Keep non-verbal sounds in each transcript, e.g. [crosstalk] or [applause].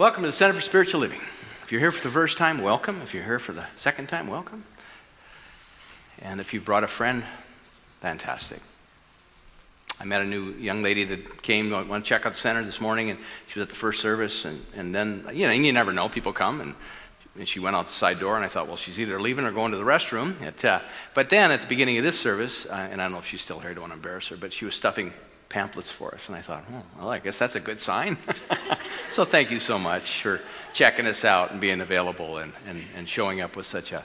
Welcome to the Center for Spiritual Living. If you're here for the first time, welcome. If you're here for the second time, welcome. And if you've brought a friend, fantastic. I met a new young lady that came, went to check out the center this morning, and she was at the first service. And, and then, you know, you never know, people come. And, and she went out the side door, and I thought, well, she's either leaving or going to the restroom. At, uh, but then at the beginning of this service, uh, and I don't know if she's still here, I don't want to embarrass her, but she was stuffing pamphlets for us. And I thought, oh, well, I guess that's a good sign. [laughs] so thank you so much for checking us out and being available and, and, and showing up with such a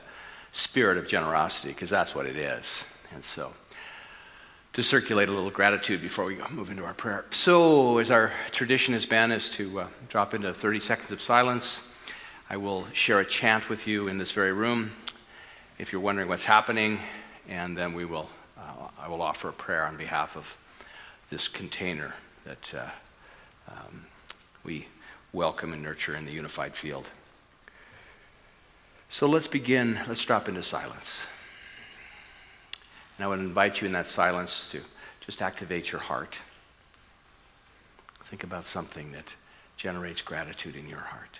spirit of generosity, because that's what it is. And so to circulate a little gratitude before we move into our prayer. So, as our tradition has been, is to uh, drop into 30 seconds of silence. I will share a chant with you in this very room if you're wondering what's happening, and then we will, uh, I will offer a prayer on behalf of this container that uh, um, we welcome and nurture in the unified field. So let's begin, let's drop into silence. And I would invite you in that silence to just activate your heart. Think about something that generates gratitude in your heart.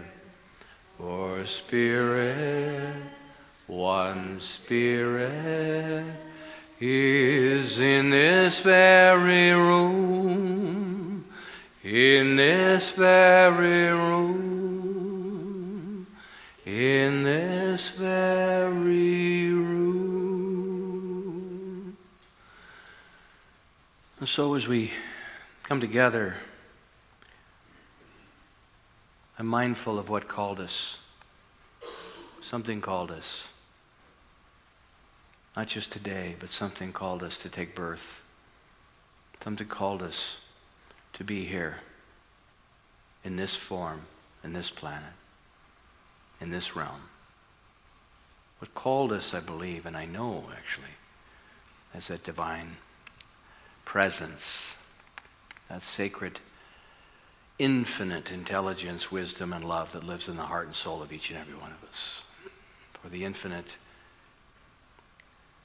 For Spirit, one Spirit, is in this very room, in this very room, in this very room. And so as we come together, I'm mindful of what called us. Something called us. Not just today, but something called us to take birth. Something called us to be here in this form, in this planet, in this realm. What called us, I believe, and I know actually, is that divine presence, that sacred infinite intelligence, wisdom, and love that lives in the heart and soul of each and every one of us. For the infinite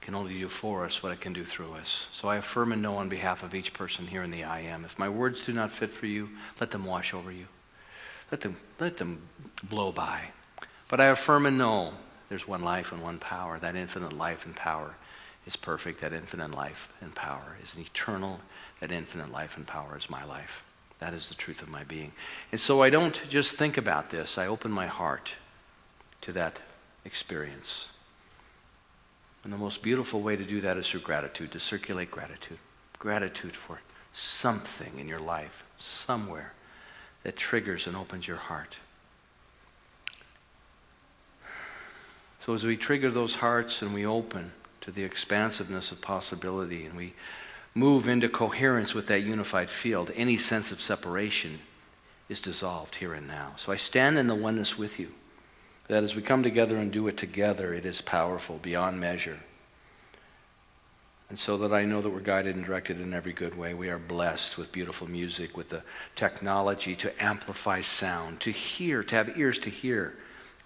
can only do for us what it can do through us. So I affirm and know on behalf of each person here in the I am. If my words do not fit for you, let them wash over you. Let them, let them blow by. But I affirm and know there's one life and one power. That infinite life and power is perfect. That infinite life and power is eternal. That infinite life and power is my life. That is the truth of my being. And so I don't just think about this, I open my heart to that experience. And the most beautiful way to do that is through gratitude, to circulate gratitude. Gratitude for something in your life, somewhere, that triggers and opens your heart. So as we trigger those hearts and we open to the expansiveness of possibility and we move into coherence with that unified field, any sense of separation is dissolved here and now. So I stand in the oneness with you. That as we come together and do it together, it is powerful beyond measure. And so that I know that we're guided and directed in every good way. We are blessed with beautiful music, with the technology to amplify sound, to hear, to have ears to hear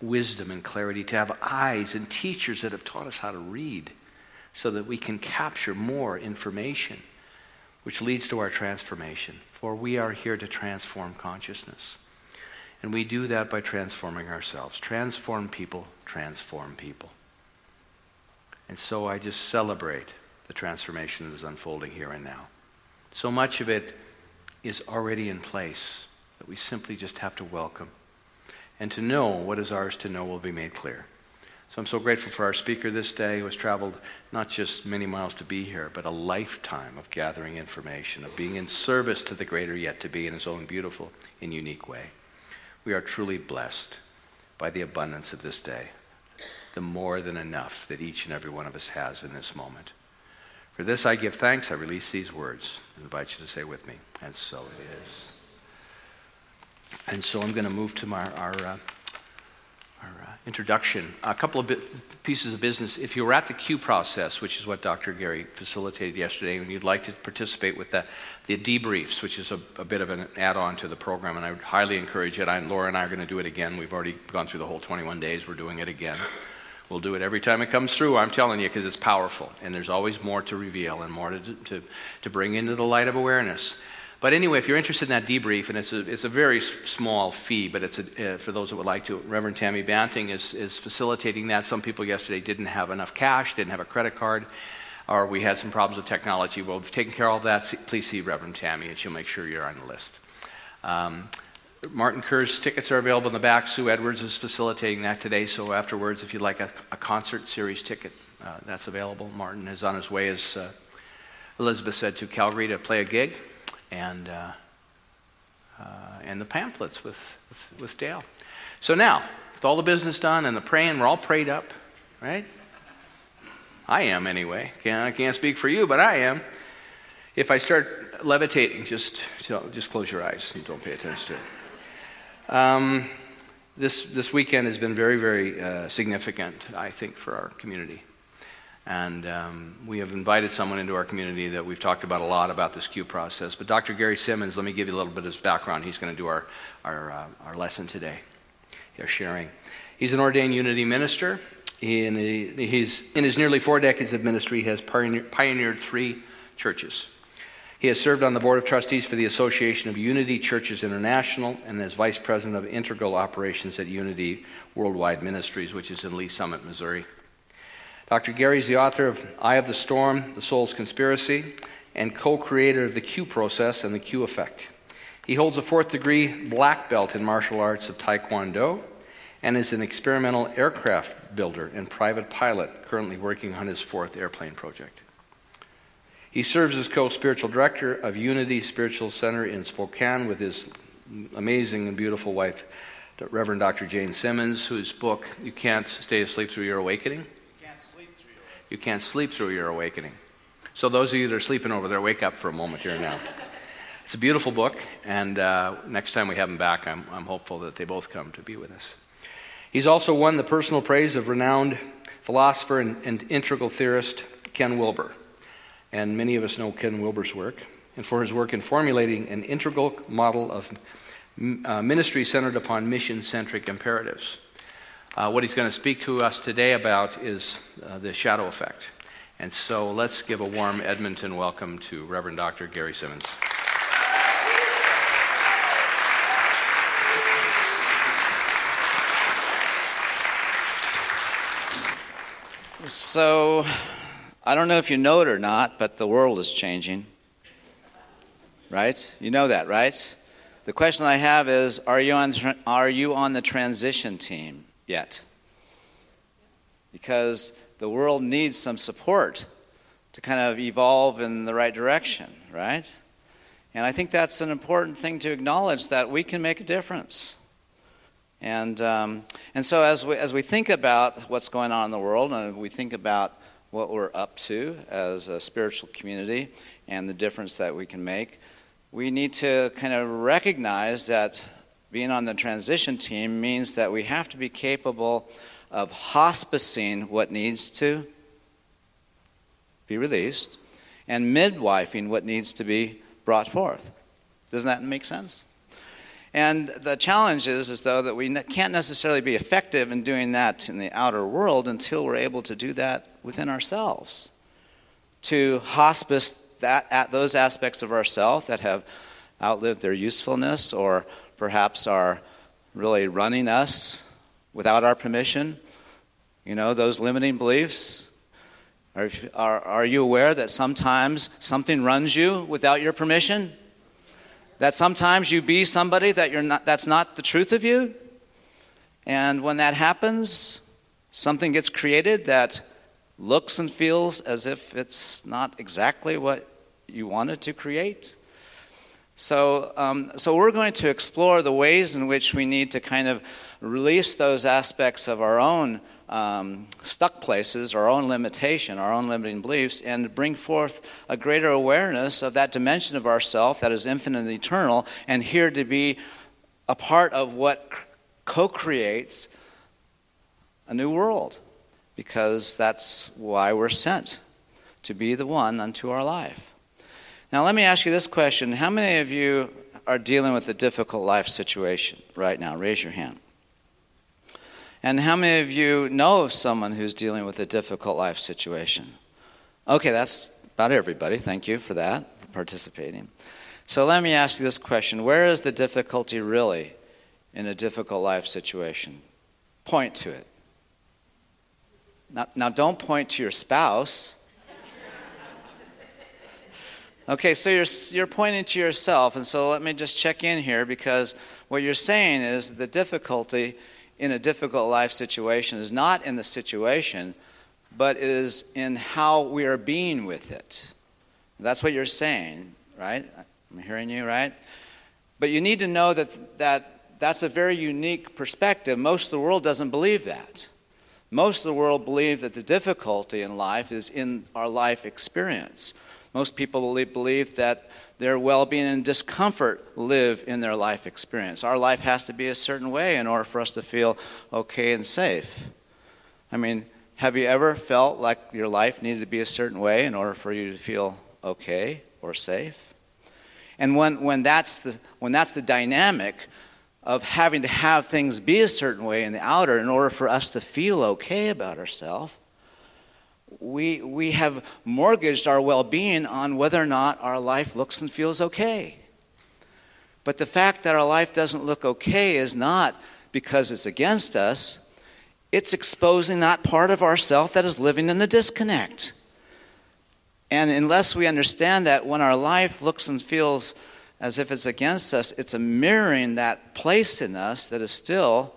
wisdom and clarity, to have eyes and teachers that have taught us how to read so that we can capture more information, which leads to our transformation. For we are here to transform consciousness. And we do that by transforming ourselves. Transform people, transform people. And so I just celebrate the transformation that is unfolding here and now. So much of it is already in place that we simply just have to welcome. And to know what is ours to know will be made clear. So I'm so grateful for our speaker this day who has traveled not just many miles to be here, but a lifetime of gathering information, of being in service to the greater yet to be in his own beautiful and unique way. We are truly blessed by the abundance of this day, the more than enough that each and every one of us has in this moment. For this I give thanks. I release these words. I invite you to say with me, and so it is. And so I'm going to move to my, our, our uh, introduction. A couple of pieces of business. If you were at the Q process, which is what Dr. Gary facilitated yesterday, and you'd like to participate with the, the debriefs, which is a, a bit of an add on to the program, and I would highly encourage it. I, Laura and I are going to do it again. We've already gone through the whole 21 days, we're doing it again. We'll do it every time it comes through, I'm telling you, because it's powerful. And there's always more to reveal and more to, to, to bring into the light of awareness. But anyway, if you're interested in that debrief, and it's a, it's a very small fee, but it's a, uh, for those that would like to, Reverend Tammy Banting is, is facilitating that. Some people yesterday didn't have enough cash, didn't have a credit card, or we had some problems with technology. Well, we've taken care of all that. Please see Reverend Tammy, and she'll make sure you're on the list. Um, Martin Kerr's tickets are available in the back. Sue Edwards is facilitating that today. So afterwards, if you'd like a, a concert series ticket, uh, that's available. Martin is on his way, as uh, Elizabeth said, to Calgary to play a gig, and uh, uh and the pamphlets with, with, with Dale. So now, with all the business done and the praying, we're all prayed up, right? I am anyway. I can't speak for you, but I am. If I start levitating, just just close your eyes and don't pay attention to it. Um, this, this weekend has been very, very uh, significant, I think, for our community. And um, we have invited someone into our community that we've talked about a lot about this Q process. But Dr. Gary Simmons, let me give you a little bit of his background. He's going to do our, our, uh, our lesson today, our sharing. He's an ordained unity minister. In, the, he's, in his nearly four decades of ministry, he has pioneered three churches. He has served on the Board of Trustees for the Association of Unity Churches International and as Vice President of Integral Operations at Unity Worldwide Ministries, which is in Lee's Summit, Missouri. Dr. Gary is the author of I of the Storm, The Soul's Conspiracy, and co creator of the Q Process and the Q Effect. He holds a fourth degree black belt in martial arts of Taekwondo and is an experimental aircraft builder and private pilot currently working on his fourth airplane project. He serves as co spiritual director of Unity Spiritual Center in Spokane with his amazing and beautiful wife, Reverend Dr. Jane Simmons, whose book, You Can't Stay Asleep Through Your Awakening. You can't sleep through your awakening. You can't sleep through your awakening. So, those of you that are sleeping over there, wake up for a moment here now. [laughs] It's a beautiful book, and uh, next time we have them back, I'm, I'm hopeful that they both come to be with us. He's also won the personal praise of renowned philosopher and, and integral theorist Ken Wilber and many of us know Ken Wilber's work, and for his work in formulating an integral model of uh, ministry centered upon mission centric imperatives. Uh, what he's going to speak to us today about is uh, the shadow effect. And so let's give a warm Edmonton welcome to Reverend Dr. Gary Simmons. So, I don't know if you know it or not, but the world is changing. Right? You know that, right? The question I have is are you on, are you on the transition team yet? Because the world needs some support to kind of evolve in the right direction, right? And I think that's an important thing to acknowledge that we can make a difference. And, um, and so, as we, as we think about what's going on in the world, and we think about what we're up to as a spiritual community and the difference that we can make, we need to kind of recognize that being on the transition team means that we have to be capable of hospicing what needs to be released and midwifing what needs to be brought forth. Doesn't that make sense? And the challenge is, is though that we can't necessarily be effective in doing that in the outer world until we're able to do that within ourselves. To hospice that at those aspects of ourself that have outlived their usefulness or perhaps are really running us without our permission. You know, those limiting beliefs. Are, are, are you aware that sometimes something runs you without your permission? that sometimes you be somebody that you're not, that's not the truth of you. And when that happens, something gets created that looks and feels as if it's not exactly what you wanted to create. So, um, so we're going to explore the ways in which we need to kind of release those aspects of our own um, stuck places, our own limitation, our own limiting beliefs, and bring forth a greater awareness of that dimension of ourself that is infinite and eternal, and here to be a part of what co creates a new world, because that's why we're sent to be the one unto our life. Now, let me ask you this question How many of you are dealing with a difficult life situation right now? Raise your hand. And how many of you know of someone who's dealing with a difficult life situation? Okay, that's about everybody. Thank you for that, for participating. So let me ask you this question Where is the difficulty really in a difficult life situation? Point to it. Now, now don't point to your spouse. Okay, so you're, you're pointing to yourself, and so let me just check in here because what you're saying is the difficulty in a difficult life situation is not in the situation, but it is in how we are being with it. That's what you're saying, right? I'm hearing you, right? But you need to know that, that that's a very unique perspective. Most of the world doesn't believe that. Most of the world believe that the difficulty in life is in our life experience. Most people believe that their well being and discomfort live in their life experience. Our life has to be a certain way in order for us to feel okay and safe. I mean, have you ever felt like your life needed to be a certain way in order for you to feel okay or safe? And when, when, that's, the, when that's the dynamic of having to have things be a certain way in the outer in order for us to feel okay about ourselves, we, we have mortgaged our well being on whether or not our life looks and feels okay. But the fact that our life doesn't look okay is not because it's against us, it's exposing that part of ourself that is living in the disconnect. And unless we understand that when our life looks and feels as if it's against us, it's a mirroring that place in us that is still,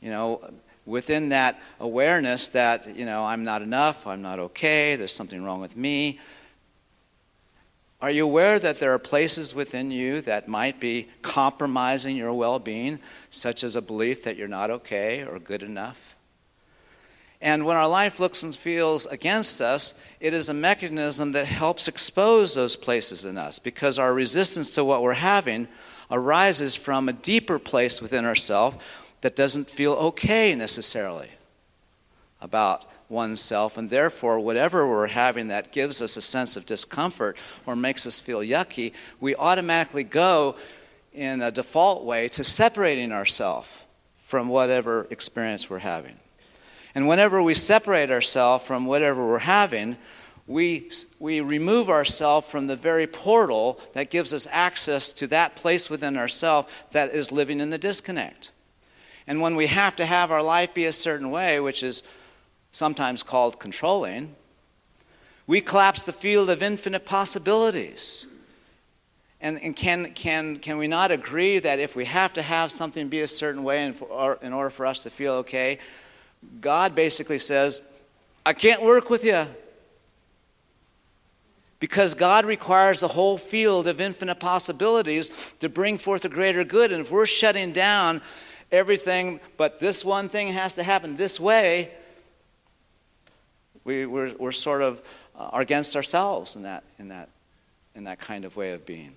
you know, within that awareness that, you know, I'm not enough, I'm not okay, there's something wrong with me. Are you aware that there are places within you that might be compromising your well being, such as a belief that you're not okay or good enough? And when our life looks and feels against us, it is a mechanism that helps expose those places in us because our resistance to what we're having arises from a deeper place within ourselves that doesn't feel okay necessarily about oneself, and therefore, whatever we're having that gives us a sense of discomfort or makes us feel yucky, we automatically go in a default way to separating ourselves from whatever experience we're having. And whenever we separate ourselves from whatever we're having, we, we remove ourselves from the very portal that gives us access to that place within ourselves that is living in the disconnect. And when we have to have our life be a certain way, which is sometimes called controlling, we collapse the field of infinite possibilities. And, and can, can, can we not agree that if we have to have something be a certain way in, for, in order for us to feel okay, God basically says, I can't work with you. Because God requires the whole field of infinite possibilities to bring forth a greater good. And if we're shutting down everything, but this one thing has to happen this way, we, we're, we're sort of uh, against ourselves in that, in, that, in that kind of way of being.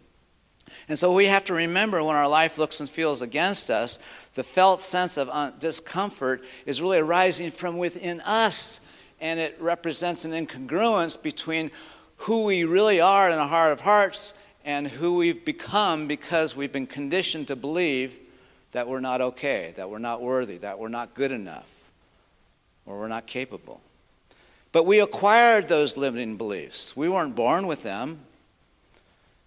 And so we have to remember when our life looks and feels against us, the felt sense of uh, discomfort is really arising from within us. And it represents an incongruence between who we really are in the heart of hearts and who we've become because we've been conditioned to believe that we're not okay, that we're not worthy, that we're not good enough, or we're not capable. But we acquired those limiting beliefs. We weren't born with them.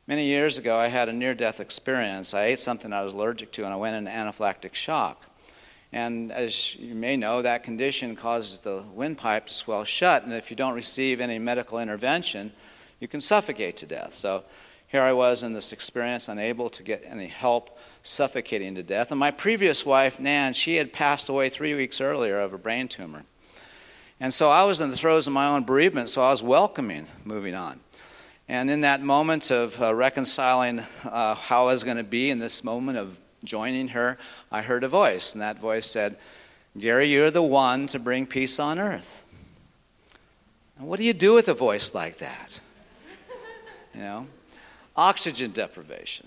Many years ago, I had a near death experience. I ate something I was allergic to, and I went into anaphylactic shock. And as you may know, that condition causes the windpipe to swell shut, and if you don't receive any medical intervention, you can suffocate to death. So here I was in this experience, unable to get any help, suffocating to death. And my previous wife, Nan, she had passed away three weeks earlier of a brain tumor. And so I was in the throes of my own bereavement, so I was welcoming moving on. And in that moment of uh, reconciling uh, how I was going to be, in this moment of joining her, I heard a voice. And that voice said, Gary, you're the one to bring peace on earth. And what do you do with a voice like that? You know, oxygen deprivation.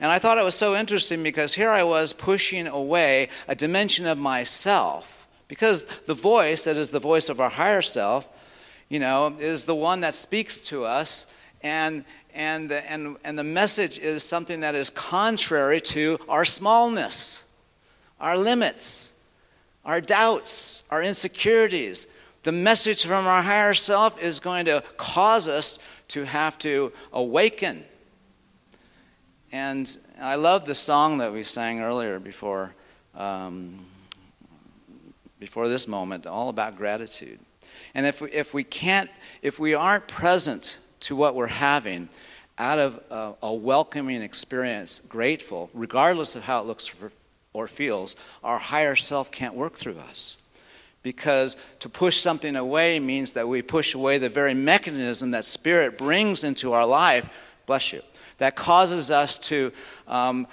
And I thought it was so interesting because here I was pushing away a dimension of myself. Because the voice, that is the voice of our higher self, you know, is the one that speaks to us. And, and, the, and, and the message is something that is contrary to our smallness, our limits our doubts, our insecurities. The message from our higher self is going to cause us to have to awaken. And I love the song that we sang earlier before, um, before this moment, all about gratitude. And if we, if we can't, if we aren't present to what we're having, out of a, a welcoming experience, grateful, regardless of how it looks for, or feels, our higher self can't work through us. Because to push something away means that we push away the very mechanism that Spirit brings into our life, bless you, that causes us to um,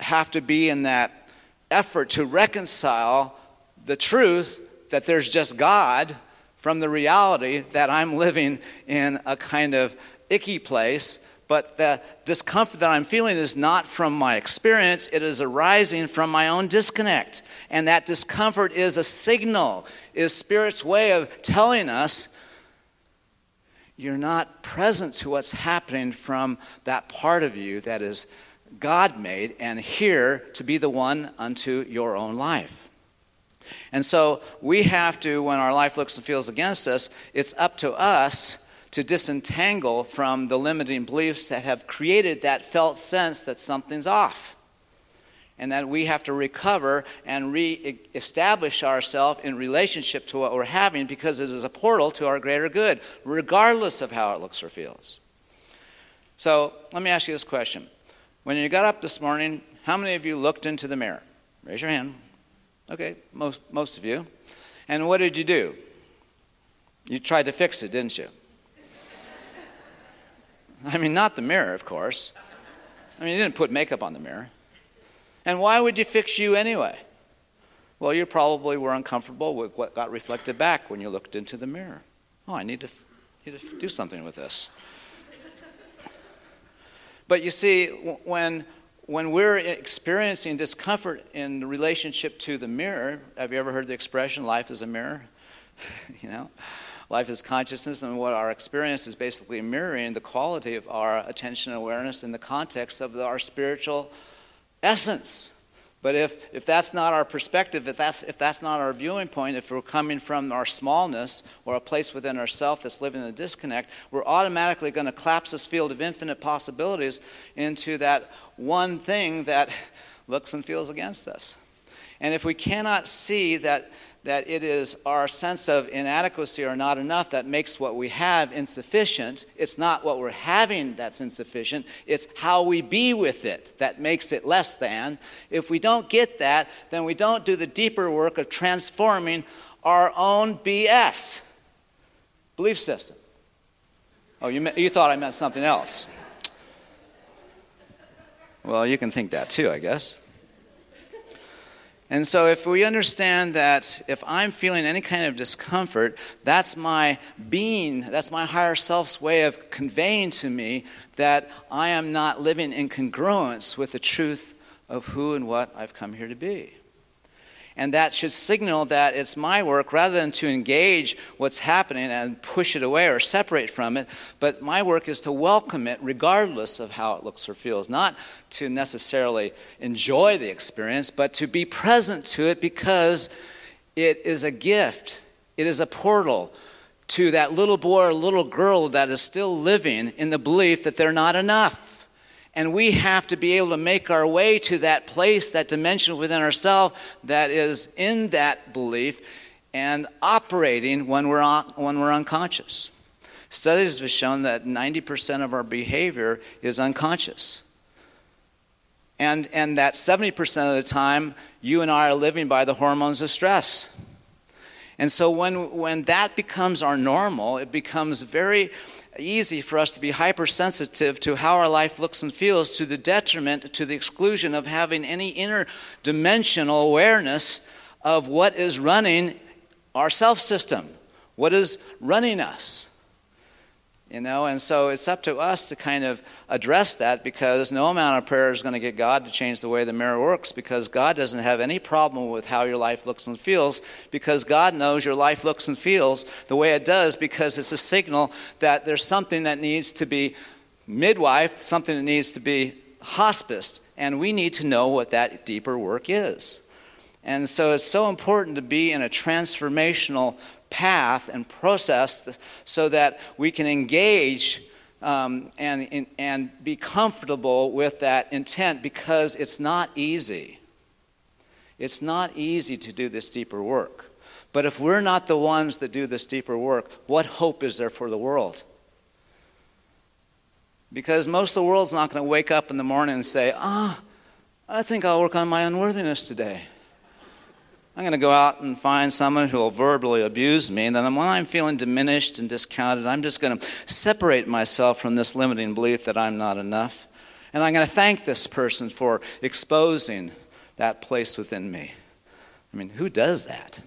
have to be in that effort to reconcile the truth that there's just God from the reality that I'm living in a kind of icky place but the discomfort that I'm feeling is not from my experience, it is arising from my own disconnect. And that discomfort is a signal, is Spirit's way of telling us you're not present to what's happening from that part of you that is God made and here to be the one unto your own life. And so we have to, when our life looks and feels against us, it's up to us to disentangle from the limiting beliefs that have created that felt sense that something's off. And that we have to recover and re establish ourselves in relationship to what we're having because it is a portal to our greater good, regardless of how it looks or feels. So let me ask you this question. When you got up this morning, how many of you looked into the mirror? Raise your hand. Okay, most, most of you. And what did you do? You tried to fix it, didn't you? [laughs] I mean, not the mirror, of course. I mean, you didn't put makeup on the mirror. And why would you fix you anyway? Well, you probably were uncomfortable with what got reflected back when you looked into the mirror. Oh, I need to, need to do something with this. But you see, when, when we're experiencing discomfort in relationship to the mirror, have you ever heard the expression, life is a mirror? [laughs] you know? Life is consciousness, and what our experience is basically mirroring the quality of our attention and awareness in the context of the, our spiritual essence. But if, if that's not our perspective, if that's, if that's not our viewing point, if we're coming from our smallness or a place within ourself that's living in a disconnect, we're automatically going to collapse this field of infinite possibilities into that one thing that looks and feels against us. And if we cannot see that that it is our sense of inadequacy or not enough that makes what we have insufficient. It's not what we're having that's insufficient, it's how we be with it that makes it less than. If we don't get that, then we don't do the deeper work of transforming our own BS belief system. Oh, you, you thought I meant something else. Well, you can think that too, I guess. And so, if we understand that if I'm feeling any kind of discomfort, that's my being, that's my higher self's way of conveying to me that I am not living in congruence with the truth of who and what I've come here to be and that should signal that it's my work rather than to engage what's happening and push it away or separate from it. But my work is to welcome it regardless of how it looks or feels, not to necessarily enjoy the experience, but to be present to it because it is a gift, it is a portal to that little boy or little girl that is still living in the belief that they're not enough. And we have to be able to make our way to that place, that dimension within ourselves that is in that belief and operating when we're, on, when we're unconscious. Studies have shown that 90% of our behavior is unconscious. And, and that 70% of the time, you and I are living by the hormones of stress. And so when, when that becomes our normal, it becomes very easy for us to be hypersensitive to how our life looks and feels to the detriment, to the exclusion of having any interdimensional awareness of what is running our self system, what is running us. You know, and so it's up to us to kind of address that because no amount of prayer is going to get God to change the way the mirror works because God doesn't have any problem with how your life looks and feels because God knows your life looks and feels the way it does because it's a signal that there's something that needs to be midwife, something that needs to be hospiced, and we need to know what that deeper work is. And so it's so important to be in a transformational path and process so that we can engage um, and, and be comfortable with that intent because it's not easy. It's not easy to do this deeper work. But if we're not the ones that do this deeper work, what hope is there for the world? Because most of the world's not going to wake up in the morning and say, ah, I think I'll work on my unworthiness today. I'm going to go out and find someone who will verbally abuse me. And then when I'm feeling diminished and discounted, I'm just going to separate myself from this limiting belief that I'm not enough. And I'm going to thank this person for exposing that place within me. I mean, who does that?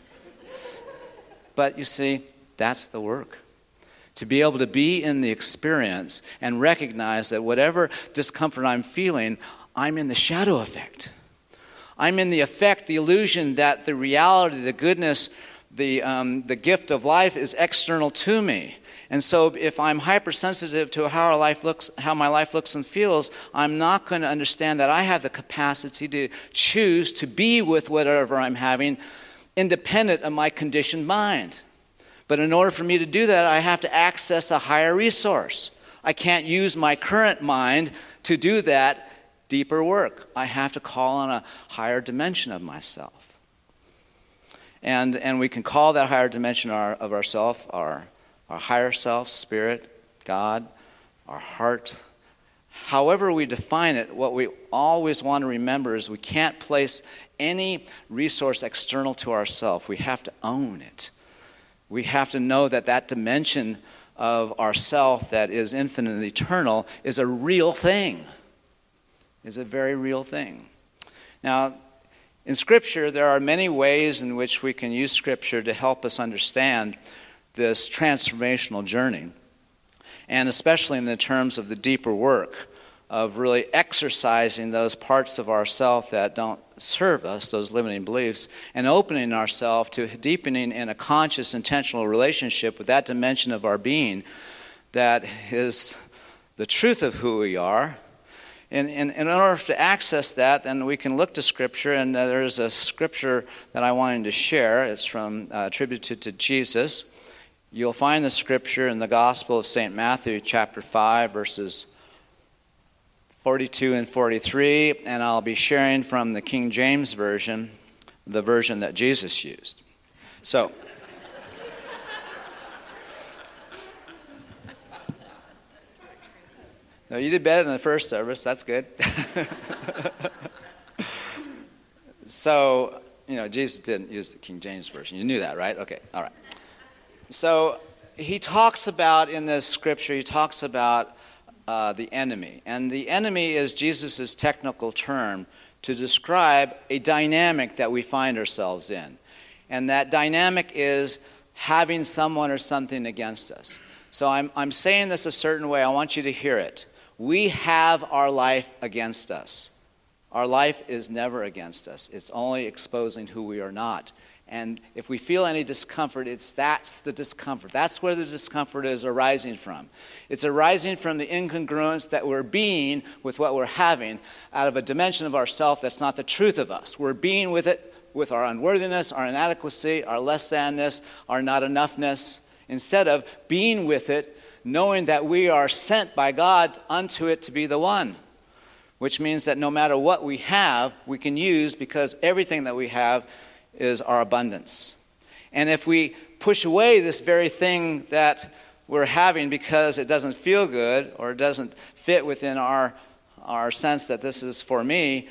But you see, that's the work. To be able to be in the experience and recognize that whatever discomfort I'm feeling, I'm in the shadow effect. I'm in the effect, the illusion that the reality, the goodness, the, um, the gift of life is external to me. And so if I'm hypersensitive to how our life looks, how my life looks and feels, I'm not going to understand that I have the capacity to choose to be with whatever I'm having, independent of my conditioned mind. But in order for me to do that, I have to access a higher resource. I can't use my current mind to do that deeper work. I have to call on a higher dimension of myself. And, and we can call that higher dimension our, of ourself our, our higher self, spirit, God, our heart. However, we define it, what we always want to remember is we can't place any resource external to ourself. We have to own it. We have to know that that dimension of ourself that is infinite and eternal is a real thing is a very real thing. Now, in Scripture, there are many ways in which we can use Scripture to help us understand this transformational journey, and especially in the terms of the deeper work of really exercising those parts of ourself that don't serve us, those limiting beliefs, and opening ourselves to deepening in a conscious, intentional relationship with that dimension of our being that is the truth of who we are in, in, in order to access that, then we can look to Scripture, and uh, there's a Scripture that I wanted to share. It's from uh, attributed to Jesus. You'll find the Scripture in the Gospel of St. Matthew, chapter 5, verses 42 and 43, and I'll be sharing from the King James Version, the version that Jesus used. So, No, you did better than the first service. That's good. [laughs] so, you know, Jesus didn't use the King James Version. You knew that, right? Okay, all right. So, he talks about in this scripture, he talks about uh, the enemy. And the enemy is Jesus' technical term to describe a dynamic that we find ourselves in. And that dynamic is having someone or something against us. So I'm, I'm saying this a certain way. I want you to hear it. We have our life against us. Our life is never against us, it's only exposing who we are not. And if we feel any discomfort, it's that's the discomfort. That's where the discomfort is arising from. It's arising from the incongruence that we're being with what we're having out of a dimension of ourself that's not the truth of us. We're being with it with our unworthiness, our inadequacy, our less thanness, our not enoughness, instead of being with it knowing that we are sent by God unto it to be the one, which means that no matter what we have, we can use because everything that we have is our abundance. And if we push away this very thing that we're having because it doesn't feel good or it doesn't fit within our, our sense that this is for me,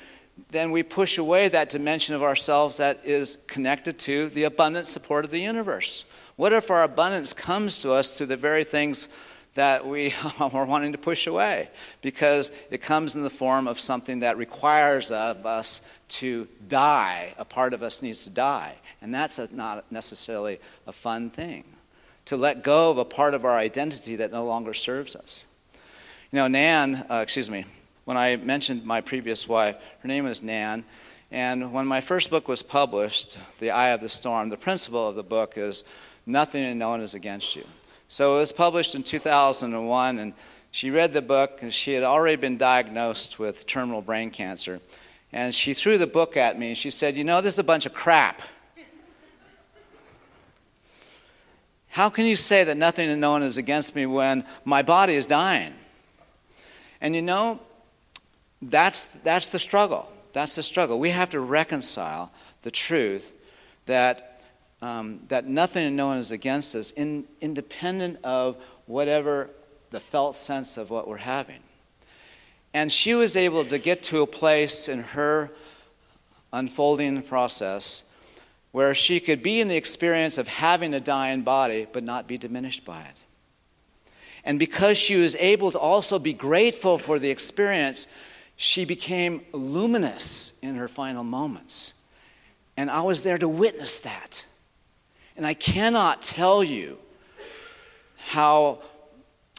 then we push away that dimension of ourselves that is connected to the abundant support of the universe. What if our abundance comes to us through the very things that we [laughs] are wanting to push away? Because it comes in the form of something that requires of us to die. A part of us needs to die. And that's a, not necessarily a fun thing to let go of a part of our identity that no longer serves us. You know, Nan, uh, excuse me, when I mentioned my previous wife, her name was Nan. And when my first book was published, The I of the Storm, the principle of the book is nothing and no one is against you. So it was published in 2001, and she read the book, and she had already been diagnosed with terminal brain cancer. And she threw the book at me, and she said, You know, this is a bunch of crap. How can you say that nothing and no one is against me when my body is dying? And you know, that's, that's the struggle. That's the struggle. We have to reconcile the truth that, um, that nothing and no one is against us, in, independent of whatever the felt sense of what we're having. And she was able to get to a place in her unfolding process where she could be in the experience of having a dying body but not be diminished by it. And because she was able to also be grateful for the experience, she became luminous in her final moments. And I was there to witness that. And I cannot tell you how,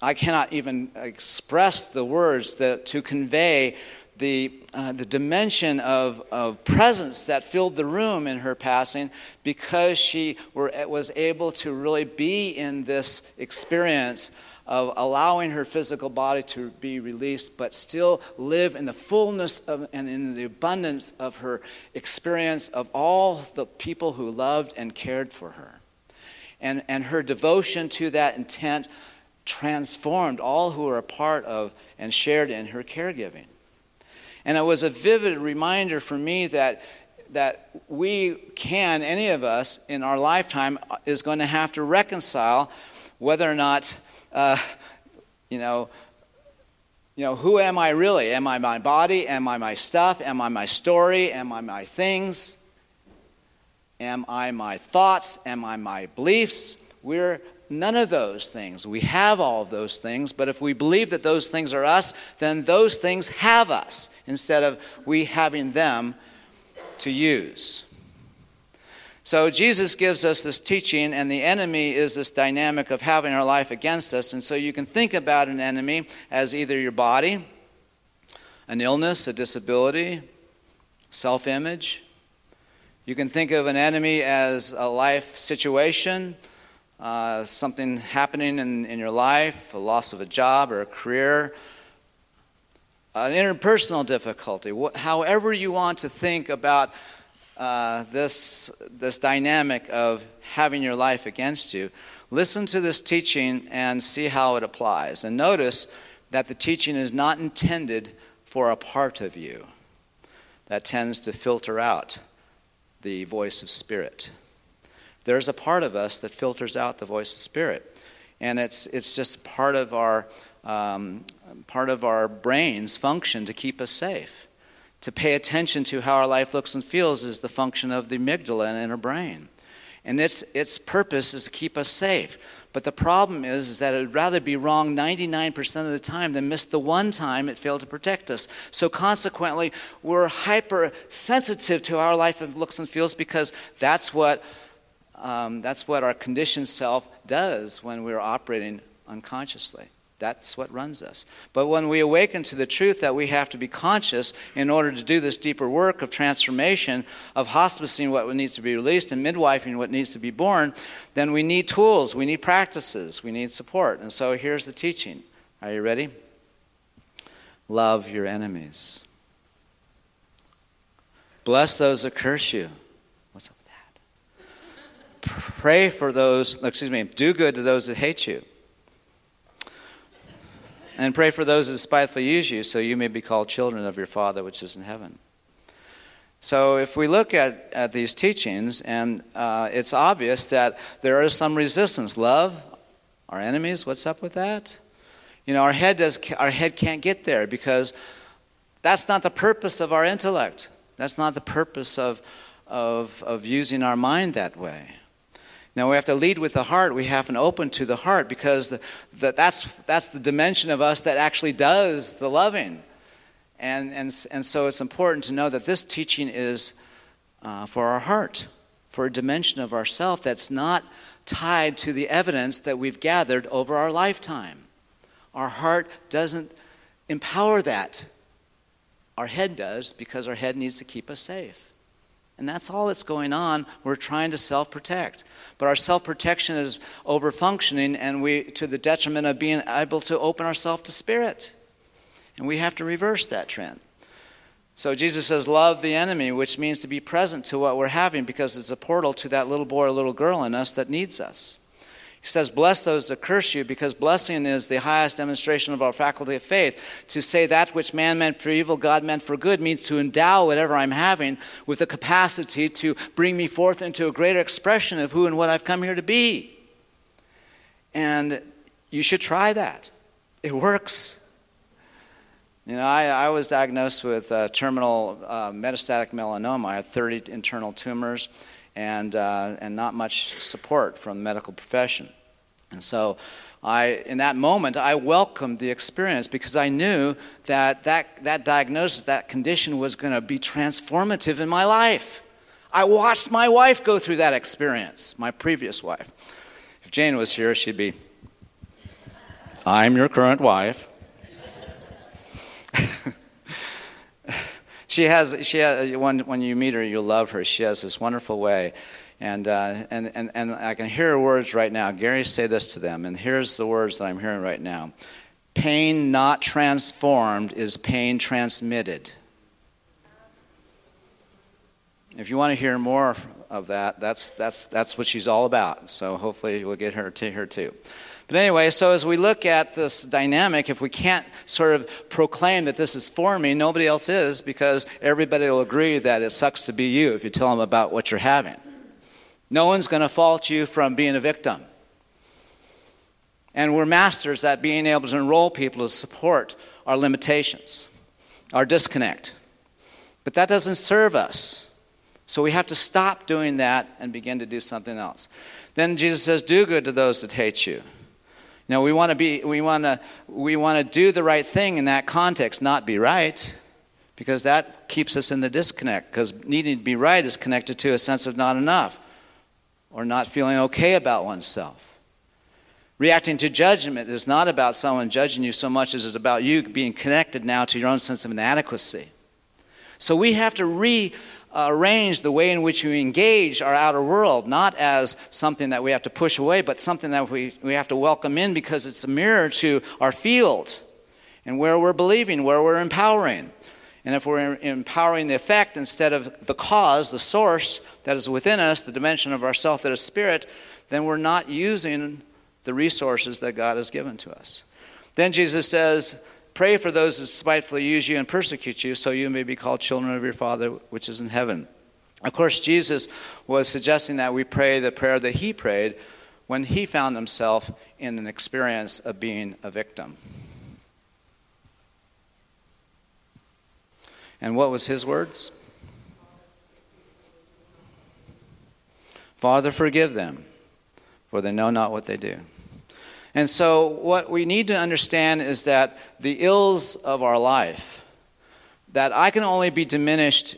I cannot even express the words that, to convey the, uh, the dimension of, of presence that filled the room in her passing because she were, was able to really be in this experience of allowing her physical body to be released, but still live in the fullness of, and in the abundance of her experience of all the people who loved and cared for her. And, and her devotion to that intent transformed all who were a part of and shared in her caregiving. And it was a vivid reminder for me that, that we can, any of us in our lifetime, is going to have to reconcile whether or not, uh, you know, you know, who am I really? Am I my body? Am I my stuff? Am I my story? Am I my things? Am I my thoughts? Am I my beliefs? We're none of those things. We have all of those things, but if we believe that those things are us, then those things have us instead of we having them to use. So Jesus gives us this teaching, and the enemy is this dynamic of having our life against us. And so you can think about an enemy as either your body, an illness, a disability, self image. You can think of an enemy as a life situation, uh, something happening in, in your life, a loss of a job or a career, an interpersonal difficulty, however you want to think about uh, this, this dynamic of having your life against you, listen to this teaching and see how it applies. And notice that the teaching is not intended for a part of you. That tends to filter out the voice of spirit there's a part of us that filters out the voice of spirit. And it's, it's just part of, our, um, part of our brain's function to keep us safe. To pay attention to how our life looks and feels is the function of the amygdala in our brain. And its, its purpose is to keep us safe. But the problem is, is that it would rather be wrong 99% of the time than miss the one time it failed to protect us. So consequently, we're hypersensitive to our life looks and feels because that's what um, that's what our conditioned self does when we're operating unconsciously. That's what runs us. But when we awaken to the truth that we have to be conscious in order to do this deeper work of transformation, of hospicing what needs to be released and midwifing what needs to be born, then we need tools, we need practices, we need support. And so here's the teaching. Are you ready? Love your enemies. Bless those that curse you. What's up with that? Pray for those, excuse me, do good to those that hate you. And pray for those that spitefully use you, so you may be called children of your Father which is in heaven. So, if we look at, at these teachings, and uh, it's obvious that there is some resistance. Love our enemies. What's up with that? You know, our head does our head can't get there because that's not the purpose of our intellect. That's not the purpose of of of using our mind that way. Now we have to lead with the heart. We have to open to the heart because the, the, that's that's the dimension of us that actually does the loving. And, and, and so it's important to know that this teaching is uh, for our heart, for a dimension of ourself that's not tied to the evidence that we've gathered over our lifetime. Our heart doesn't empower that. Our head does because our head needs to keep us safe. And that's all that's going on. We're trying to self protect. But our self protection is over functioning and we to the detriment of being able to open ourselves to spirit. And we have to reverse that trend. So Jesus says, Love the enemy, which means to be present to what we're having because it's a portal to that little boy or little girl in us that needs us. He says, Bless those that curse you, because blessing is the highest demonstration of our faculty of faith. To say that which man meant for evil, God meant for good, means to endow whatever I'm having with the capacity to bring me forth into a greater expression of who and what I've come here to be. And you should try that. It works. You know, I, I was diagnosed with uh, terminal uh, metastatic melanoma. I had 30 internal tumors and, uh, and not much support from the medical profession. And so, I, in that moment, I welcomed the experience because I knew that that, that diagnosis, that condition was going to be transformative in my life. I watched my wife go through that experience, my previous wife. If Jane was here, she'd be, I'm your current wife. She has, she has, when, when you meet her, you'll love her. She has this wonderful way. And, uh, and, and, and I can hear her words right now. Gary, say this to them. And here's the words that I'm hearing right now Pain not transformed is pain transmitted. If you want to hear more of that, that's, that's, that's what she's all about. So hopefully we'll get her to her too. But anyway, so as we look at this dynamic, if we can't sort of proclaim that this is for me, nobody else is because everybody will agree that it sucks to be you if you tell them about what you're having. No one's going to fault you from being a victim. And we're masters at being able to enroll people to support our limitations, our disconnect. But that doesn't serve us. So we have to stop doing that and begin to do something else. Then Jesus says, Do good to those that hate you. Now we want to be we want to we want to do the right thing in that context, not be right, because that keeps us in the disconnect. Because needing to be right is connected to a sense of not enough, or not feeling okay about oneself. Reacting to judgment is not about someone judging you so much as it's about you being connected now to your own sense of inadequacy. So we have to re arrange the way in which we engage our outer world, not as something that we have to push away, but something that we, we have to welcome in because it's a mirror to our field and where we're believing, where we're empowering. And if we're empowering the effect instead of the cause, the source that is within us, the dimension of ourself that is spirit, then we're not using the resources that God has given to us. Then Jesus says, Pray for those who spitefully use you and persecute you, so you may be called children of your Father which is in heaven. Of course, Jesus was suggesting that we pray the prayer that he prayed when he found himself in an experience of being a victim. And what was his words? Father, forgive them, for they know not what they do. And so, what we need to understand is that the ills of our life, that I can only be diminished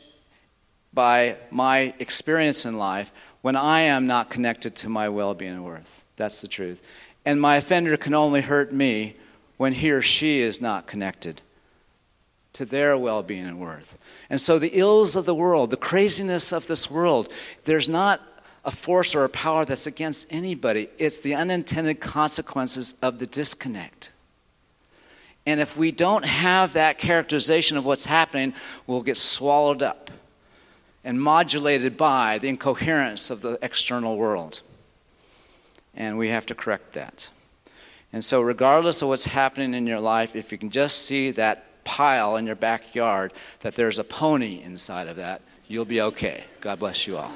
by my experience in life when I am not connected to my well being and worth. That's the truth. And my offender can only hurt me when he or she is not connected to their well being and worth. And so, the ills of the world, the craziness of this world, there's not a force or a power that's against anybody. It's the unintended consequences of the disconnect. And if we don't have that characterization of what's happening, we'll get swallowed up and modulated by the incoherence of the external world. And we have to correct that. And so, regardless of what's happening in your life, if you can just see that pile in your backyard, that there's a pony inside of that, you'll be okay. God bless you all.